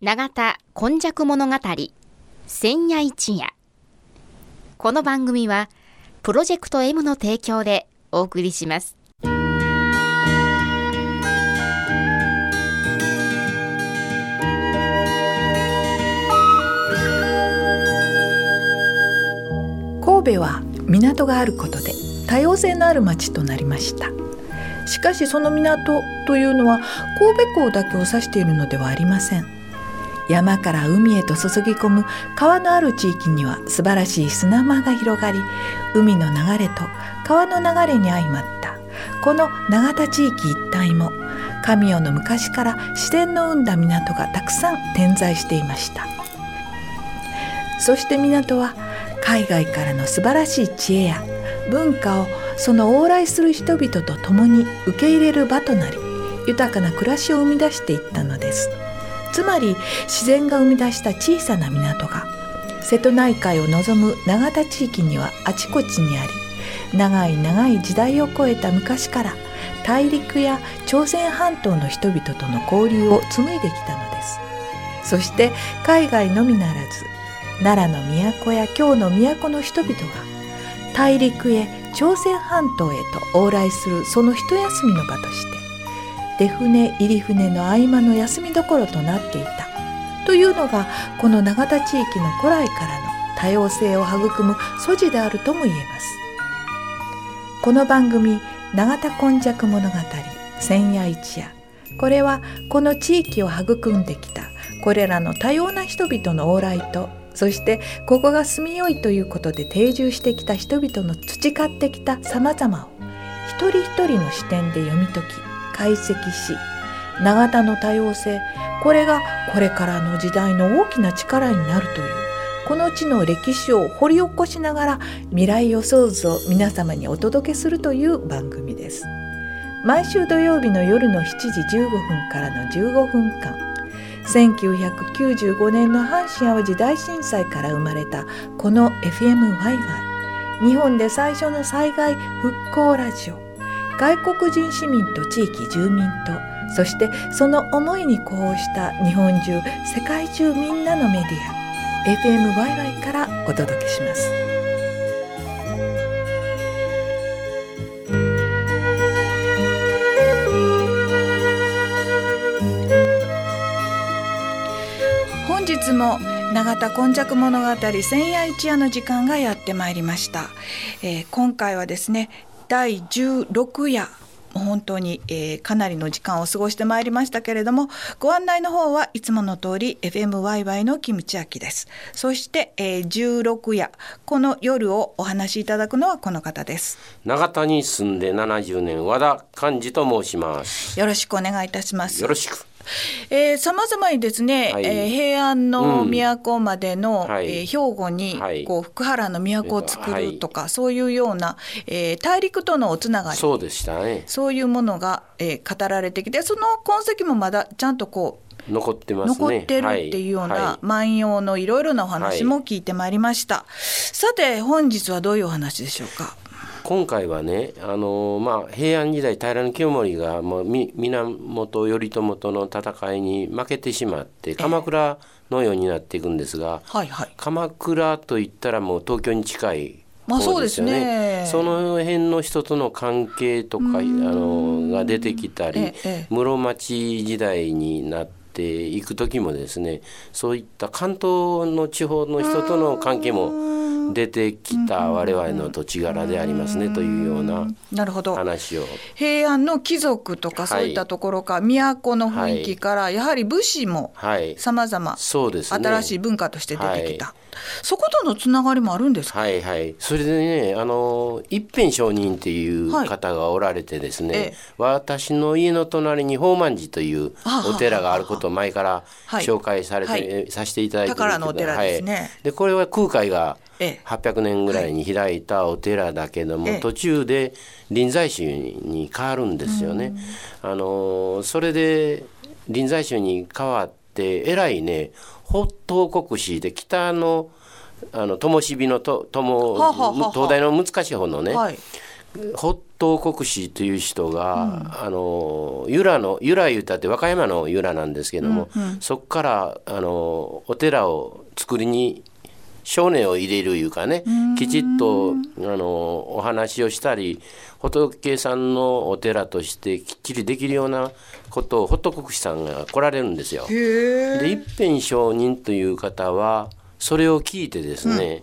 永田今昔物語千夜一夜。この番組はプロジェクト M の提供でお送りします。神戸は港があることで多様性のある町となりました。しかしその港というのは神戸港だけを指しているのではありません。山から海へと注ぎ込む川のある地域には素晴らしい砂間が広がり海の流れと川の流れに相まった。この永田地域一帯も神代の昔から自然の生んだ港がたくさん点在していました。そして港は海外からの素晴らしい知恵や文化をその往来する人々と共に受け入れる場となり豊かな暮らしを生み出していったのです。つまり自然が生み出した小さな港が瀬戸内海を望む永田地域にはあちこちにあり長い長い時代を超えた昔から大陸や朝鮮半島の人々との交流を紡いできたのです。そして海外のみならず奈良の都や京の都の人々が大陸へ朝鮮半島へと往来するその一休みの場として出船入り船の合間の休みどころとなっていた。というのがこの永田地域の古来からの多様性を育む素地であるとも言えます。この番組「永田今昔物語千夜一夜」これはこの地域を育んできたこれらの多様な人々の往来とそしてここが住みよいということで定住してきた人々の培ってきたさまざまを一人一人の視点で読み解き解析し永田の多様性これがこれからの時代の大きな力になるというこの地の歴史を掘り起こしながら未来予想図を皆様にお届けするという番組です。毎週土曜日の夜の7時15分からの15分間1995年の阪神・淡路大震災から生まれたこの FMYY 日本で最初の災害復興ラジオ外国人市民と地域住民とそしてその思いに呼応した日本中世界中みんなのメディア FMYY からお届けします。本日も永田今昔物語千夜一夜の時間がやってまいりました、えー、今回はですね第16夜本当に、えー、かなりの時間を過ごしてまいりましたけれどもご案内の方はいつもの通り FMYY のキムチアキです。そして、えー、16夜この夜をお話しいただくのはこの方です。永田に住んで70年和田寛治と申します。よろしくお願いいたします。よろしくさまざまにですね、はい、えー、平安の都までの、うん、えー、兵庫に、はい、こう福原の都を作るとか、はい、そういうような、えー、大陸とのおつながり。そうでしたね。そういうものが、えー、語られてきてその痕跡もまだちゃんとこう残ってます、ね、残ってるっていうような、万葉のいろいろなお話も聞いてまいりました、さて本日はどういうお話でしょうか？今回はねあの、まあ、平安時代平清盛がもう源頼朝との戦いに負けてしまって鎌倉のようになっていくんですが、はいはい、鎌倉といったらもう東京に近いまあそうですね。その辺の人との関係とかあのが出てきたり、室町時代になっていく時もですねそういった関東の地方の人との関係も出てきた我々の土地柄でありますねというような話を。平安の貴族とかそういったところか、はい、都の雰囲気からやはり武士もさまざま新しい文化として出てきた。はい。そことのつながりもあるんですはいはい。それでね、あの一辺上人っていう方がおられてですね、はいええ、私の家の隣に宝満寺というお寺があることを前から紹介されて、はい。はい、させていただいて宝のお寺ですね。はい、でこれは空海が800年ぐらいに開いたお寺だけども、途中で臨済宗に変わるんですよね。あのそれで臨済宗に変わってえらいね北東国史で北のあの灯火のと灯東大の難しい方のね、はい、北東国師という人が、うん、あの由良の由良言うたって和歌山の由良なんですけども、うんうん、そこからあのお寺を作りに少年を入れるいうかねきちっとあのお話をしたり仏さんのお寺としてきっちりできるようなことを仏国師さんが来られるんですよ。で一辺上人という方はそれを聞いてですね、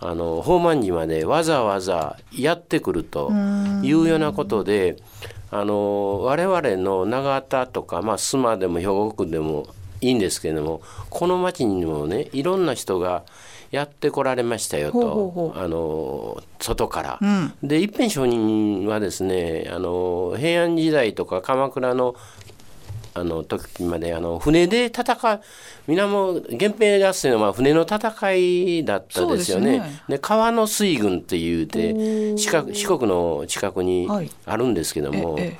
うん、あの宝満寺までわざわざやってくるというようなことであの我々の長田とか、まあ、須磨でも兵庫区でもいいんですけれどもこの町にもねいろんな人がやってこられましたよと。あの外から。うん、で一辺上人はですねあの平安時代とか鎌倉のあの時まであの船で戦う源平合戦は船の戦いだったですよね。で、ね、川の水軍っていうて四国の近くにあるんですけども、はい、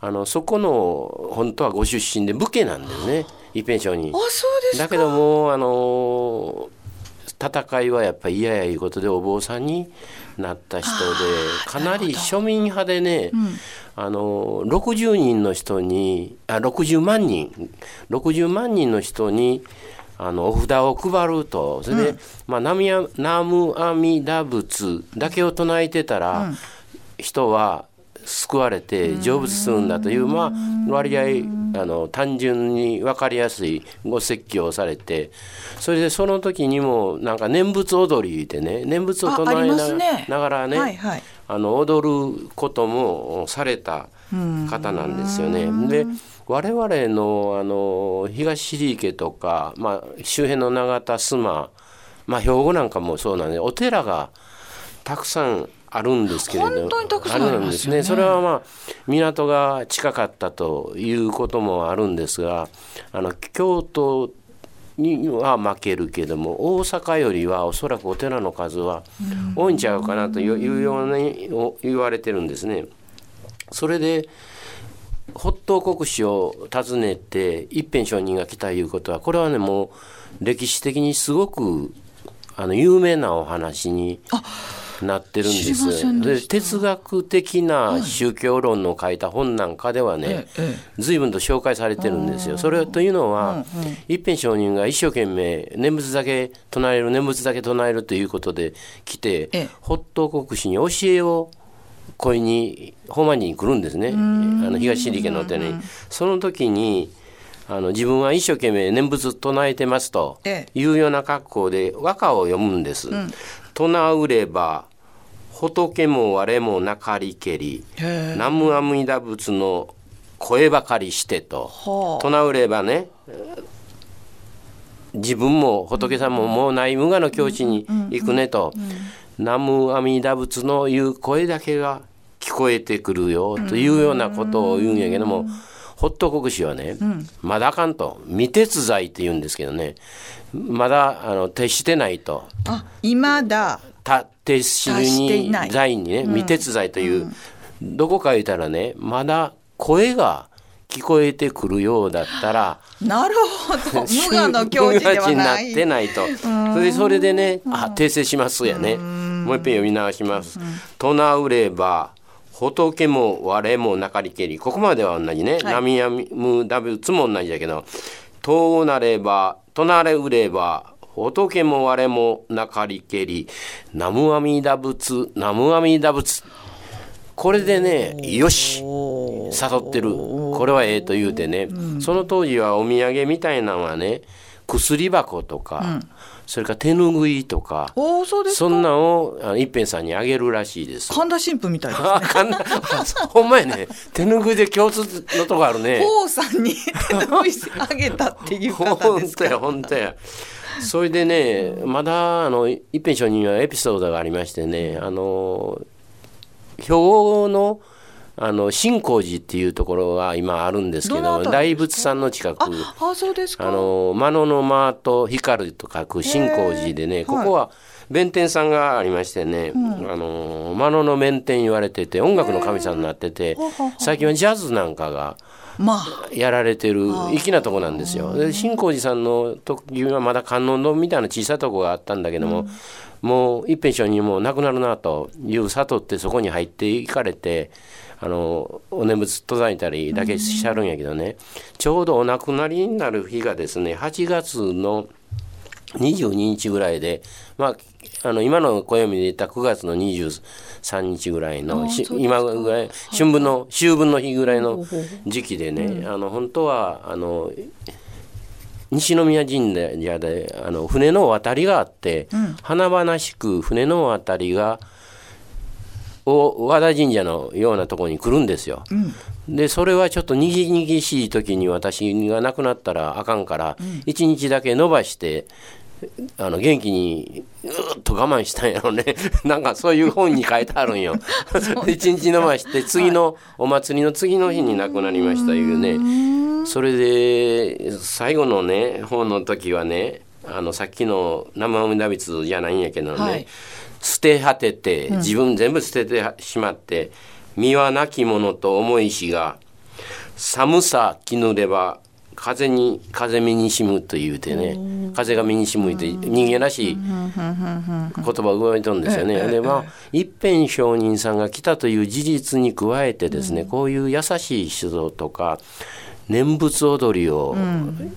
あのそこの本当はご出身で武家なんですね。一辺上人。だけどもあの戦いはやっぱり嫌やいうことでお坊さんになった人でかなり庶民派でね、うん、あの60人の人にあ60万人。60万人の人にあのお札を配ると。それで、うん、まあ、ナミナムアミダ仏だけを唱えてたら、うん、人は救われて成仏するんだという、まあ、割合あの単純に分かりやすいご説教をされてそれでその時にもなんか念仏踊りでね念仏を唱えながらね、はいはい、あの踊ることもされた方なんですよね。で我々のあの東入家とか、まあ、周辺の永田須磨、まあ、兵庫なんかもそうなんでお寺がたくさんあるんですけれど本当あるんですね。それはまあ港が近かったということもあるんですがあの京都には負けるけども大阪よりはおそらくお寺の数は多いんちゃうかなというように言われてるんですね。それで北東国師を訪ねて一辺上人が来たいうことはこれはねもう歴史的にすごくあの有名なお話になってるんです。で哲学的な宗教論の書いた本なんかではね、随分と紹介されてるんですよ。それというのは、一辺上人が一生懸命念仏だけ唱える念仏だけ唱えるということで来て、北東国師に教えを恋に本満に来るんですね。あの東入家の手に。その時にあの自分は一生懸命念仏唱えてますというような格好で和歌を読むんです。唱うれば仏も我もなかりけり南無阿弥陀仏の声ばかりしてと。唱うればね自分も仏さん。ももうない無我の境地に行くねと。南無阿弥陀仏の言う声だけが聞こえてくるよというようなことを言うんやけどもホット国師はね、まだあかんと。未鉄罪って言うんですけどねまだあの徹してないと。あ今だた徹しに罪にね未鉄罪という、どこか言ったらねまだ声が聞こえてくるようだったら なるほど。無我の境地ではない。ってないと。それでそれでねあ訂正しますやね。もう一遍読み直します「唱うれば仏も我もなかりけり」ここまでは同じね「波やむだぶつ」も同じだけど「となれば唱れうれば仏も我もなかりけり南無阿弥陀仏南無阿弥陀仏」これでねよし誘ってる。これはええと言うてね、その当時はお土産みたいなのはね薬箱とか、うん、それから手ぬぐいとかおそうですそんなんを一辺さんにあげるらしいです。神田神父みたいですね。ほんまやね。手ぬぐいで共通のとこあるね。王さんに手ぬぐいあげたっていう方ですか。本当や本当やそれでねまだあの一辺上にはエピソードがありましてねあの兵庫のあの新光寺っていうところが今あるんですけど大仏さんの近く。あそうですか。あの間野の間と光ると書く新光寺でねここは弁天さんがありましてね、うん、あの間野の弁天言われてて音楽の神さんになってて最近はジャズなんかがやられてる粋なとこなんですよ。で新光寺さんの時はまだ観音堂みたいな小さいとこがあったんだけども、うん、もう一辺上にもうなくなるなという悟ってそこに入っていかれて。あのお念仏途絶えたりだけしちゃるんやけどね、うん、ちょうどお亡くなりになる日がですね8月の22日ぐらいで、まあ、あの今の暦で言った9月の23日ぐらいの今ぐらい春分の秋分の日ぐらいの時期でね、うん、あの本当はあの西宮神社であの船の渡りがあって、うん、華々しく船の渡りが和田神社のようなところに来るんですよ。うん、でそれはちょっとにぎにぎしい時に私が亡くなったらあかんから1日だけ伸ばしてあの元気にうっと我慢したんやろね。なんかそういう本に書いてあるんよ。一日伸ばして次のお祭りの次の日に亡くなりましたいうね。それで最後のね本の時はねあのさっきの生阿弥陀仏じゃないんやけどね、はい、捨て果てて自分全部捨ててしまって、身はなき者と思いしが寒さ気ぬれば風に風身にしむと言うてね風が身にしむいて人間らしい言葉を動いとるんですよね。でまあ一辺上人さんが来たという事実に加えてですねこういう優しい人とか念仏踊りを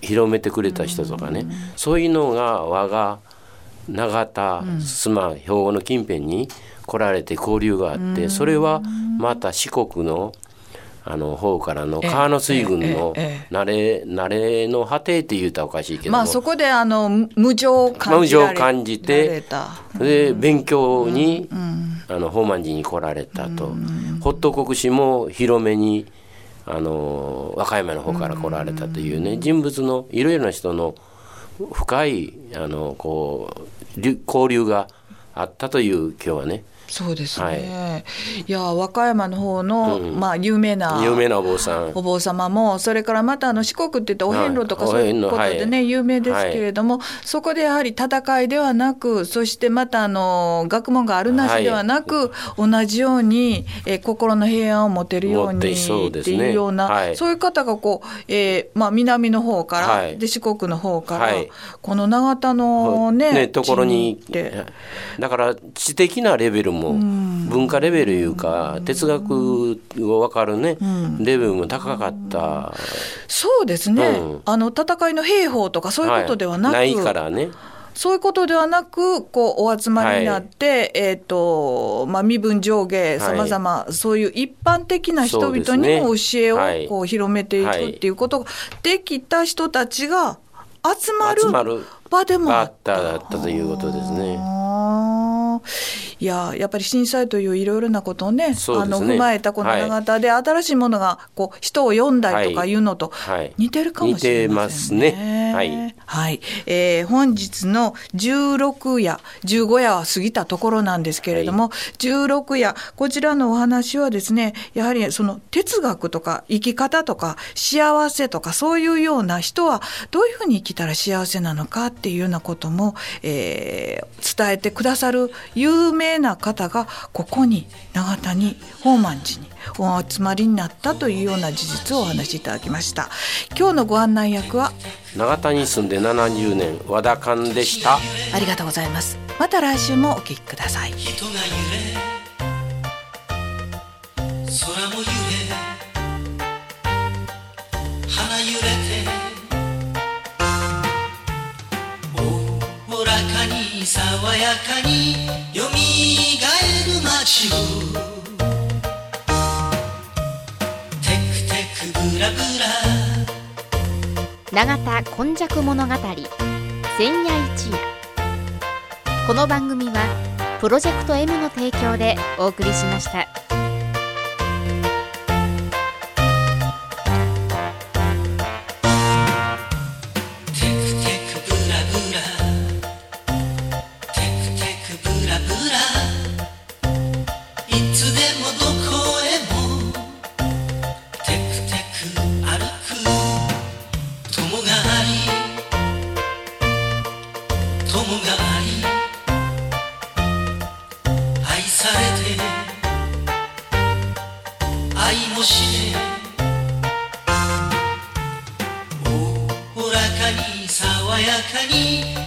広めてくれた人とかねそういうのが我が永田須磨兵庫の近辺に来られて交流があってそれはまた四国のあの方からの川の水軍の慣れ慣れの果てって言うたらおかしいけどまあそこであの無情を感じ無情感じてで勉強に、あの宝満寺に来られたと、ホット国士も広めにあの和歌山の方から来られたというね人物のいろいろな人の深いあのこう交流があったという今日はねそうですね、はい、いや和歌山の方の、うん、まあ有名な有名なお坊さん。お坊様もそれからまたあの四国っていったお遍路とかそういうことでね、はい、有名ですけれども、はい、そこでやはり戦いではなくそしてまたあの学問があるなしではなく、同じように、えー、心の平安を持てるようにっていうようなそういう方がこう、えーまあ、南の方から、で四国の方から、この長田のねねところにだから知的なレベルもも文化レベルいうか哲学を分かるね、レベルも高かった。そうですね、あの戦いの兵法とかそういうことではなく、ないからね。そういうことではなくこうお集まりになって、はい、えーとまあ、身分上下さまざまそういう一般的な人々にも教えをこう広めていくっていうことができた人たちが集まる場でもあった。ということですね。いややっぱり震災といういろいろなことをね、ね、あの踏まえたこの長田で新しいものがこう人を読んだりとかいうのと似てるかもしれませんね。ね。はい、はい。えー、本日の16夜15夜は過ぎたところなんですけれども、はい、16夜こちらのお話はですねやはりその哲学とか生き方とか幸せとかそういうような人はどういうふうに生きたら幸せなのかっていうようなことも、えー、伝えてくださる有名な方がここに永田に宝満寺にお集まりになったというような事実をお話しいただきました。今日のご案内役は？永田に住んで70年和田勘でした。ありがとうございます。また来週もお聞きください。空も揺れ。花揺れて。おおらかに爽やかによみる街を永田今昔物語千夜一夜この番組はプロジェクト M の提供でお送りしました。中に